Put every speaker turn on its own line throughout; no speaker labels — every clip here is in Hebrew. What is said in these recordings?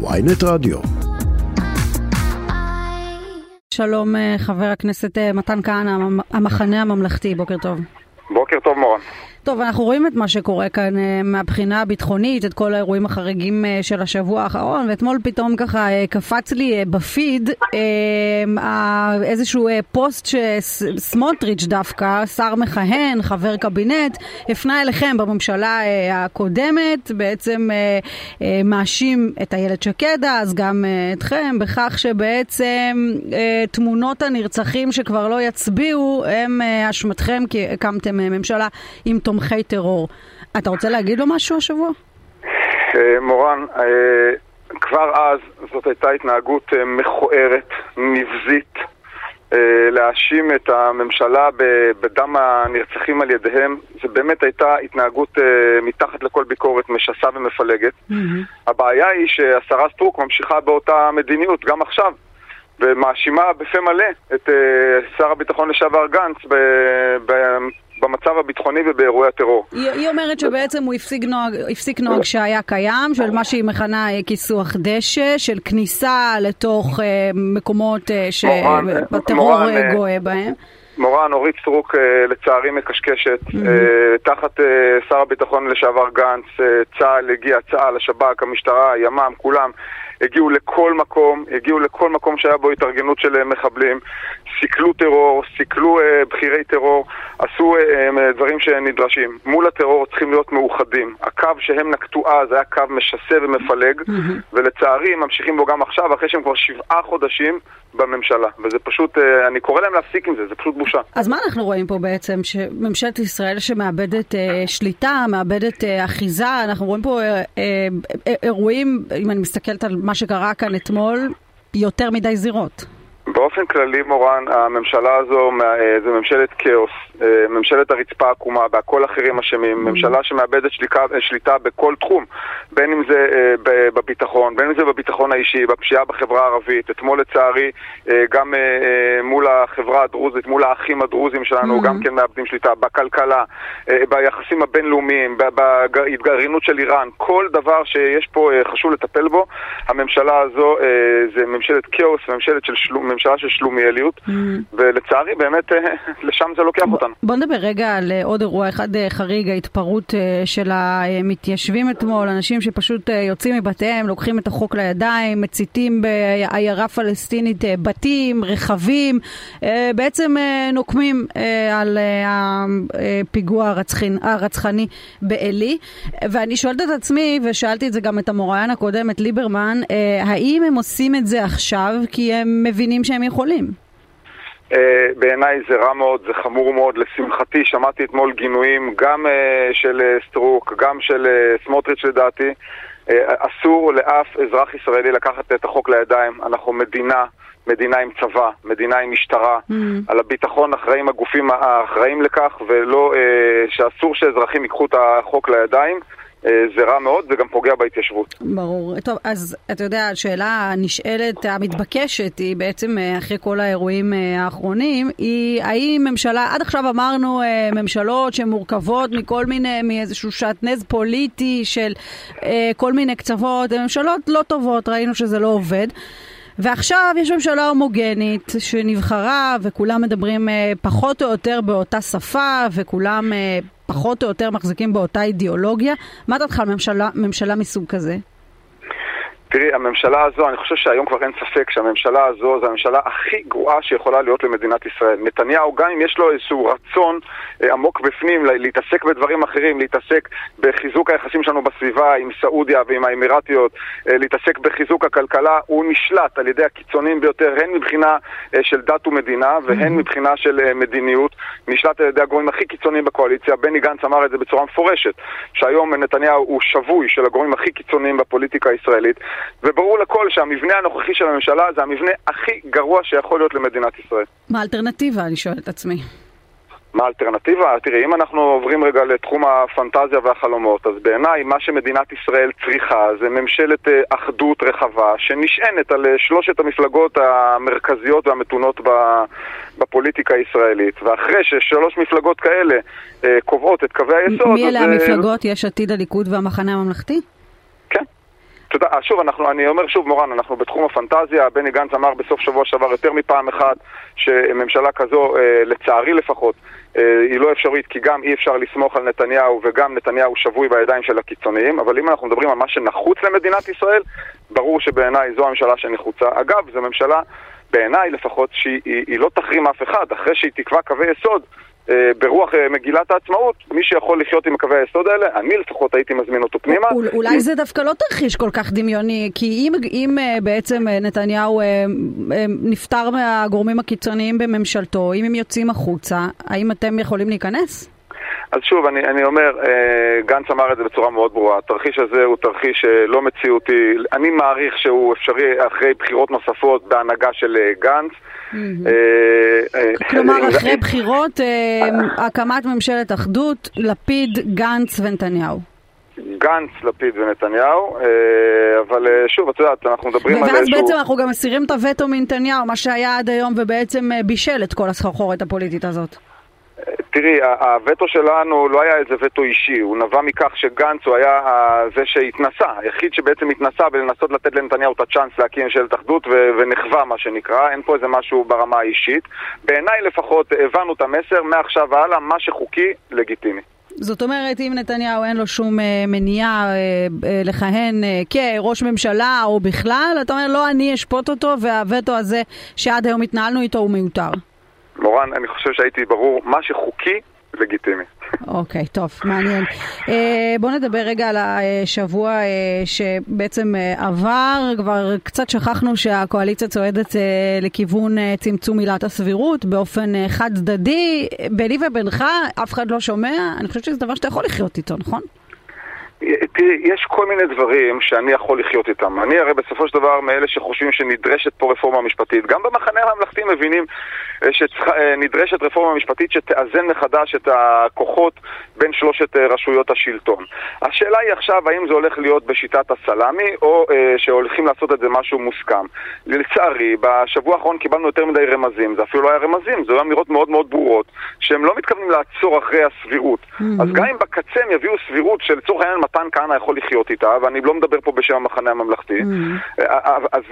ויינט רדיו.
שלום חבר הכנסת מתן כהנא, המחנה הממלכתי, בוקר טוב.
בוקר טוב מורן.
טוב, אנחנו רואים את מה שקורה כאן מהבחינה הביטחונית, את כל האירועים החריגים של השבוע האחרון, ואתמול פתאום ככה קפץ לי בפיד איזשהו פוסט שסמוטריץ' דווקא, שר מכהן, חבר קבינט, הפנה אליכם בממשלה הקודמת, בעצם מאשים את איילת שקד אז, גם אתכם, בכך שבעצם תמונות הנרצחים שכבר לא יצביעו הם אשמתכם כי הקמתם ממשלה עם תומכי טרור. אתה רוצה להגיד לו משהו השבוע?
מורן, כבר אז זאת הייתה התנהגות מכוערת, נבזית, להאשים את הממשלה בדם הנרצחים על ידיהם, זה באמת הייתה התנהגות מתחת לכל ביקורת, משסה ומפלגת. Mm-hmm. הבעיה היא שהשרה סטרוק ממשיכה באותה מדיניות גם עכשיו. ומאשימה בפה מלא את שר הביטחון לשעבר גנץ במצב הביטחוני ובאירועי הטרור.
היא, היא אומרת שבעצם הוא הפסיק נוהג, הפסיק נוהג שהיה קיים, של מה שהיא מכנה כיסוח דשא, של כניסה לתוך uh, מקומות אה, שהטרור גואה בהם.
מורן, אורית סטרוק לצערי מקשקשת. תחת שר הביטחון לשעבר גנץ, צה"ל הגיע, צה"ל, השב"כ, המשטרה, ימ"מ, כולם. הגיעו לכל מקום, הגיעו לכל מקום שהיה בו התארגנות של מחבלים, סיכלו טרור, סיכלו אה, בכירי טרור, עשו אה, דברים שנדרשים. מול הטרור צריכים להיות מאוחדים. הקו שהם נקטו אז היה קו משסה ומפלג, mm-hmm. ולצערי ממשיכים בו גם עכשיו, אחרי שהם כבר שבעה חודשים בממשלה. וזה פשוט, אה, אני קורא להם להפסיק עם זה, זה פשוט בושה.
אז מה אנחנו רואים פה בעצם? שממשלת ישראל שמאבדת אה, שליטה, מאבדת אה, אחיזה, אנחנו רואים פה אירועים, אם אני מסתכלת על מה שקרה כאן אתמול, יותר מדי זירות.
באופן כללי, מורן, הממשלה הזו זה ממשלת כאוס, ממשלת הרצפה עקומה, והכל אחרים אשמים, ממשלה שמאבדת שליקה, שליטה בכל תחום, בין אם זה בביטחון, בין אם זה בביטחון האישי, בפשיעה בחברה הערבית. אתמול לצערי, גם מול החברה הדרוזית, מול האחים הדרוזים שלנו, גם כן מאבדים שליטה, בכלכלה, ביחסים הבינלאומיים, בהתגרענות של איראן, כל דבר שיש פה חשוב לטפל בו, הממשלה הזו זה ממשלת כאוס, ממשלת של שלום, ממשלה של שלומיאליות, mm. ולצערי באמת לשם זה לוקח אותנו.
בוא נדבר רגע על עוד אירוע אחד חריג, ההתפרעות של המתיישבים אתמול, אנשים שפשוט יוצאים מבתיהם, לוקחים את החוק לידיים, מציתים בעיירה פלסטינית בתים, רכבים, בעצם נוקמים על הפיגוע הרצחני בעלי. ואני שואלת את עצמי, ושאלתי את זה גם את המוראיין הקודם, את ליברמן, האם הם עושים את זה עכשיו כי הם מבינים שהם יכולים?
Uh, בעיניי זה רע מאוד, זה חמור מאוד. לשמחתי, שמעתי אתמול גינויים גם uh, של uh, סטרוק, גם של uh, סמוטריץ' לדעתי. Uh, אסור לאף אזרח ישראלי לקחת את החוק לידיים. אנחנו מדינה, מדינה עם צבא, מדינה עם משטרה. Mm. על הביטחון אחראים הגופים האחראים לכך, ולא, שאסור שאזרחים ייקחו את החוק לידיים. זה רע מאוד וגם פוגע בהתיישבות.
ברור. טוב, אז אתה יודע, השאלה הנשאלת, המתבקשת, היא בעצם אחרי כל האירועים האחרונים, היא האם ממשלה, עד עכשיו אמרנו ממשלות שמורכבות מכל מיני, מאיזשהו שעטנז פוליטי של כל מיני קצוות, ממשלות לא טובות, ראינו שזה לא עובד. ועכשיו יש ממשלה הומוגנית שנבחרה וכולם מדברים פחות או יותר באותה שפה וכולם פחות או יותר מחזיקים באותה אידיאולוגיה. מה דעתך על ממשלה, ממשלה מסוג כזה?
תראי, הממשלה הזו, אני חושב שהיום כבר אין ספק שהממשלה הזו זו הממשלה הכי גרועה שיכולה להיות למדינת ישראל. נתניהו, גם אם יש לו איזשהו רצון אה, עמוק בפנים להתעסק בדברים אחרים, להתעסק בחיזוק היחסים שלנו בסביבה עם סעודיה ועם האמירתיות, אה, להתעסק בחיזוק הכלכלה, הוא נשלט על ידי הקיצונים ביותר, הן מבחינה אה, של דת ומדינה והן מבחינה של אה, מדיניות, נשלט על ידי הגורמים הכי קיצוניים בקואליציה. בני גנץ אמר את זה בצורה מפורשת, שהיום נתניהו הוא שבוי של הגורמים הכי קיצוניים בפוליטיקה הישראלית. וברור לכל שהמבנה הנוכחי של הממשלה זה המבנה הכי גרוע שיכול להיות למדינת ישראל.
מה האלטרנטיבה? אני שואלת את עצמי.
מה האלטרנטיבה? תראי, אם אנחנו עוברים רגע לתחום הפנטזיה והחלומות, אז בעיניי מה שמדינת ישראל צריכה זה ממשלת אחדות רחבה שנשענת על שלושת המפלגות המרכזיות והמתונות בפוליטיקה הישראלית. ואחרי ששלוש מפלגות כאלה קובעות את קווי היסוד...
מי אלה המפלגות? יש עתיד, הליכוד והמחנה הממלכתי?
תודה, שוב, אנחנו, אני אומר שוב, מורן, אנחנו בתחום הפנטזיה, בני גנץ אמר בסוף שבוע שעבר יותר מפעם אחת שממשלה כזו, אה, לצערי לפחות, אה, היא לא אפשרית כי גם אי אפשר לסמוך על נתניהו וגם נתניהו שבוי בידיים של הקיצוניים, אבל אם אנחנו מדברים על מה שנחוץ למדינת ישראל, ברור שבעיניי זו הממשלה שנחוצה. אגב, זו ממשלה, בעיניי לפחות, שהיא לא תחרים אף אחד, אחרי שהיא תקבע קווי יסוד. אה, ברוח אה, מגילת העצמאות, מי שיכול לחיות עם קווי היסוד האלה, אני לפחות הייתי מזמין אותו פנימה.
אולי זה דווקא לא תרחיש כל כך דמיוני, כי אם, אם אה, בעצם נתניהו נפטר מהגורמים הקיצוניים בממשלתו, אם הם יוצאים החוצה, האם אתם יכולים להיכנס?
אז שוב, אני, אני אומר, גנץ אמר את זה בצורה מאוד ברורה, התרחיש הזה הוא תרחיש לא מציאותי, אני מעריך שהוא אפשרי אחרי בחירות נוספות בהנהגה של גנץ.
אה, כלומר, אחרי בחירות, אה, הקמת ממשלת אחדות, לפיד, גנץ ונתניהו.
גנץ, לפיד ונתניהו, אבל שוב, את יודעת, אנחנו מדברים על
איזשהו... ואז בעצם אנחנו גם מסירים את הווטו מנתניהו, מה שהיה עד היום, ובעצם בישל את כל הסחרחורת הפוליטית הזאת.
תראי, הווטו שלנו לא היה איזה וטו אישי, הוא נבע מכך שגנץ הוא היה זה שהתנסה, היחיד שבעצם התנסה בלנסות לתת לנתניהו את הצ'אנס להקים ממשלת אחדות ונחווה מה שנקרא, אין פה איזה משהו ברמה האישית. בעיניי לפחות הבנו את המסר, מעכשיו והלאה, מה שחוקי, לגיטימי.
זאת אומרת, אם נתניהו אין לו שום אה, מניעה אה, אה, לכהן אה, כראש ממשלה או בכלל, אתה אומר, לא אני אשפוט אותו, והווטו הזה שעד היום התנהלנו איתו הוא מיותר.
מורן, אני חושב שהייתי ברור, מה שחוקי, לגיטימי.
אוקיי, okay, טוב, מעניין. Uh, בואו נדבר רגע על השבוע uh, שבעצם uh, עבר, כבר קצת שכחנו שהקואליציה צועדת לכיוון צמצום עילת הסבירות באופן חד צדדי. ביני ובינך, אף אחד לא שומע, אני חושבת שזה דבר שאתה יכול לחיות איתו, נכון?
תראי, יש כל מיני דברים שאני יכול לחיות איתם. אני הרי בסופו של דבר מאלה שחושבים שנדרשת פה רפורמה משפטית. גם במחנה הממלכתי מבינים אה, שנדרשת רפורמה משפטית שתאזן מחדש את הכוחות בין שלושת אה, רשויות השלטון. השאלה היא עכשיו האם זה הולך להיות בשיטת הסלאמי או אה, שהולכים לעשות את זה משהו מוסכם. לצערי, בשבוע האחרון קיבלנו יותר מדי רמזים, זה אפילו לא היה רמזים, זה היו אמירות מאוד מאוד ברורות, שהם לא מתכוונים לעצור אחרי הסבירות. Mm-hmm. אז גם אם בקצה הם יביאו סבירות שלצורך העניין מתן כהנא יכול לחיות איתה, ואני לא מדבר פה בשם המחנה הממלכתי, mm-hmm. אז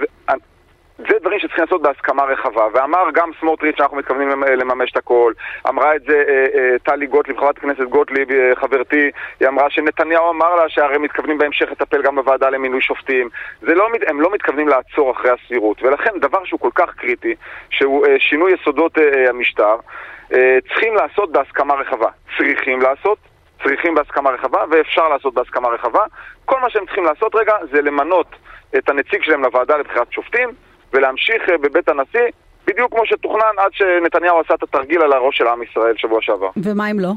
זה דברים שצריכים לעשות בהסכמה רחבה, ואמר גם סמוטריץ' שאנחנו מתכוונים לממש את הכל, אמרה את זה אה, אה, טלי גוטליב, חברת הכנסת גוטליב, אה, חברתי, היא אמרה שנתניהו אמר לה שהרי מתכוונים בהמשך לטפל גם בוועדה למינוי שופטים, לא, הם לא מתכוונים לעצור אחרי הסבירות, ולכן דבר שהוא כל כך קריטי, שהוא שינוי יסודות המשטר, צריכים לעשות בהסכמה רחבה. צריכים לעשות, צריכים בהסכמה רחבה, ואפשר לעשות בהסכמה רחבה. כל מה שהם צריכים לעשות רגע זה למנות את הנציג שלהם לוועדה לבחירת שופטים, ולהמשיך אה, בבית הנשיא, בדיוק כמו שתוכנן עד שנתניהו עשה את התרגיל על הראש של עם ישראל שבוע שעבר.
ומה אם לא?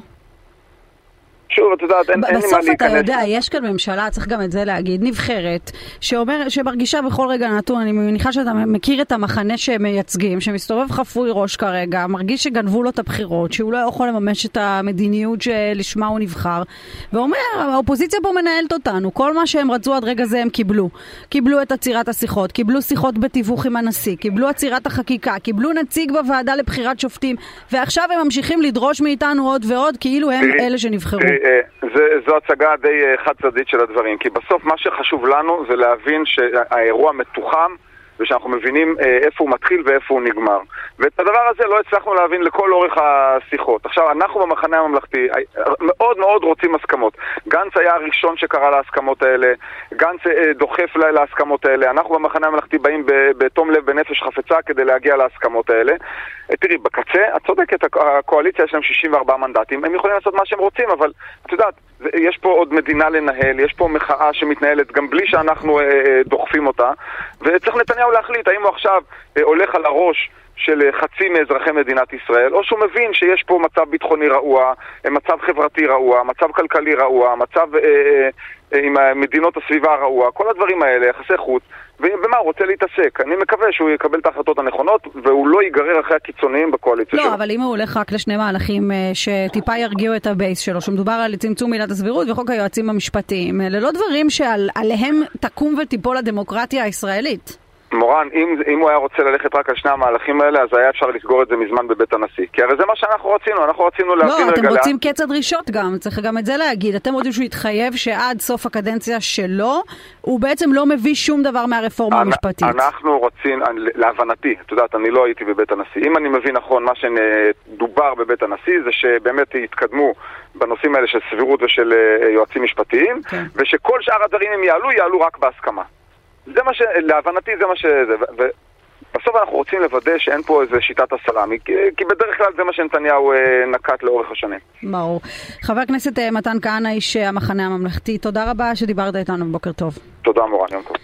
שוב, את יודעת, אין, אין לי מה להיכנס.
בסוף אתה יודע, יש כאן ממשלה, צריך גם את זה להגיד, נבחרת, שאומר, שמרגישה בכל רגע נתון, אני מניחה שאתה מכיר את המחנה שהם מייצגים, שמסתובב חפוי ראש כרגע, מרגיש שגנבו לו את הבחירות, שהוא לא יכול לממש את המדיניות שלשמה הוא נבחר, ואומר, האופוזיציה פה מנהלת אותנו, כל מה שהם רצו עד רגע זה הם קיבלו. קיבלו את עצירת השיחות, קיבלו שיחות בתיווך עם הנשיא, קיבלו עצירת החקיקה, קיבלו נציג בוועדה לבחירת שופטים, ועכשיו הם ממשיכים לדרוש מאיתנו עוד ועוד, כאילו הם אלה שנבחרו.
אה, זה, זו הצגה די אה, חד צדדית של הדברים, כי בסוף מה שחשוב לנו זה להבין שהאירוע מתוחם ושאנחנו מבינים אה, איפה הוא מתחיל ואיפה הוא נגמר. ואת הדבר הזה לא הצלחנו להבין לכל אורך השיחות. עכשיו, אנחנו במחנה הממלכתי מאוד מאוד רוצים הסכמות. גנץ היה הראשון שקרא להסכמות האלה, גנץ דוחף להסכמות האלה. אנחנו במחנה הממלכתי באים בתום לב, בנפש חפצה, כדי להגיע להסכמות האלה. תראי, בקצה, את צודקת, הקואליציה יש להם 64 מנדטים, הם יכולים לעשות מה שהם רוצים, אבל את יודעת, יש פה עוד מדינה לנהל, יש פה מחאה שמתנהלת גם בלי שאנחנו אה, אה, דוחפים אותה, וצריך נתניהו להחליט האם הוא עכשיו אה, הולך על הראש של אה, חצי מאזרחי מדינת ישראל, או שהוא מבין שיש פה מצב ביטחוני רעוע, אה, מצב חברתי רעוע, מצב כלכלי רעוע, מצב אה, אה, עם מדינות הסביבה הרעוע, כל הדברים האלה, יחסי חוץ, ובמה הוא רוצה להתעסק. אני מקווה שהוא יקבל את ההחלטות הנכונות, והוא לא ייגרר אחרי הקיצוניים בקואליציה
לא,
שלו.
לא, אבל אם הוא הולך רק לשני מהלכים שטיפה ירגיעו את הבייס שלו, שמדובר על צמצום עילת הסבירות וחוק היועצים המשפטיים, אלה לא דברים שעליהם תקום ותיפול הדמוקרטיה הישראלית.
מורן, אם, אם הוא היה רוצה ללכת רק על שני המהלכים האלה, אז היה אפשר לסגור את זה מזמן בבית הנשיא. כי הרי זה מה שאנחנו רצינו, אנחנו רצינו להבין רגע
לא, אתם
לאן...
רוצים קץ הדרישות גם, צריך גם את זה להגיד. אתם רוצים שהוא יתחייב שעד סוף הקדנציה שלו, הוא בעצם לא מביא שום דבר מהרפורמה
אנ-
המשפטית.
אנחנו רוצים, להבנתי, את יודעת, אני לא הייתי בבית הנשיא. אם אני מבין נכון, מה שדובר בבית הנשיא זה שבאמת יתקדמו בנושאים האלה של סבירות ושל אה, יועצים משפטיים,
כן.
ושכל שאר הדברים אם יעלו, יעלו רק בהסכמה. זה מה ש... להבנתי זה מה ש... ו... בסוף אנחנו רוצים לוודא שאין פה איזה שיטת הסלאמי, כי, כי בדרך כלל זה מה שנתניהו אה, נקט לאורך השנים.
ברור. חבר הכנסת אה, מתן כהנא, איש אה, המחנה הממלכתי, תודה רבה שדיברת איתנו, בוקר טוב.
תודה מורן, יום טוב.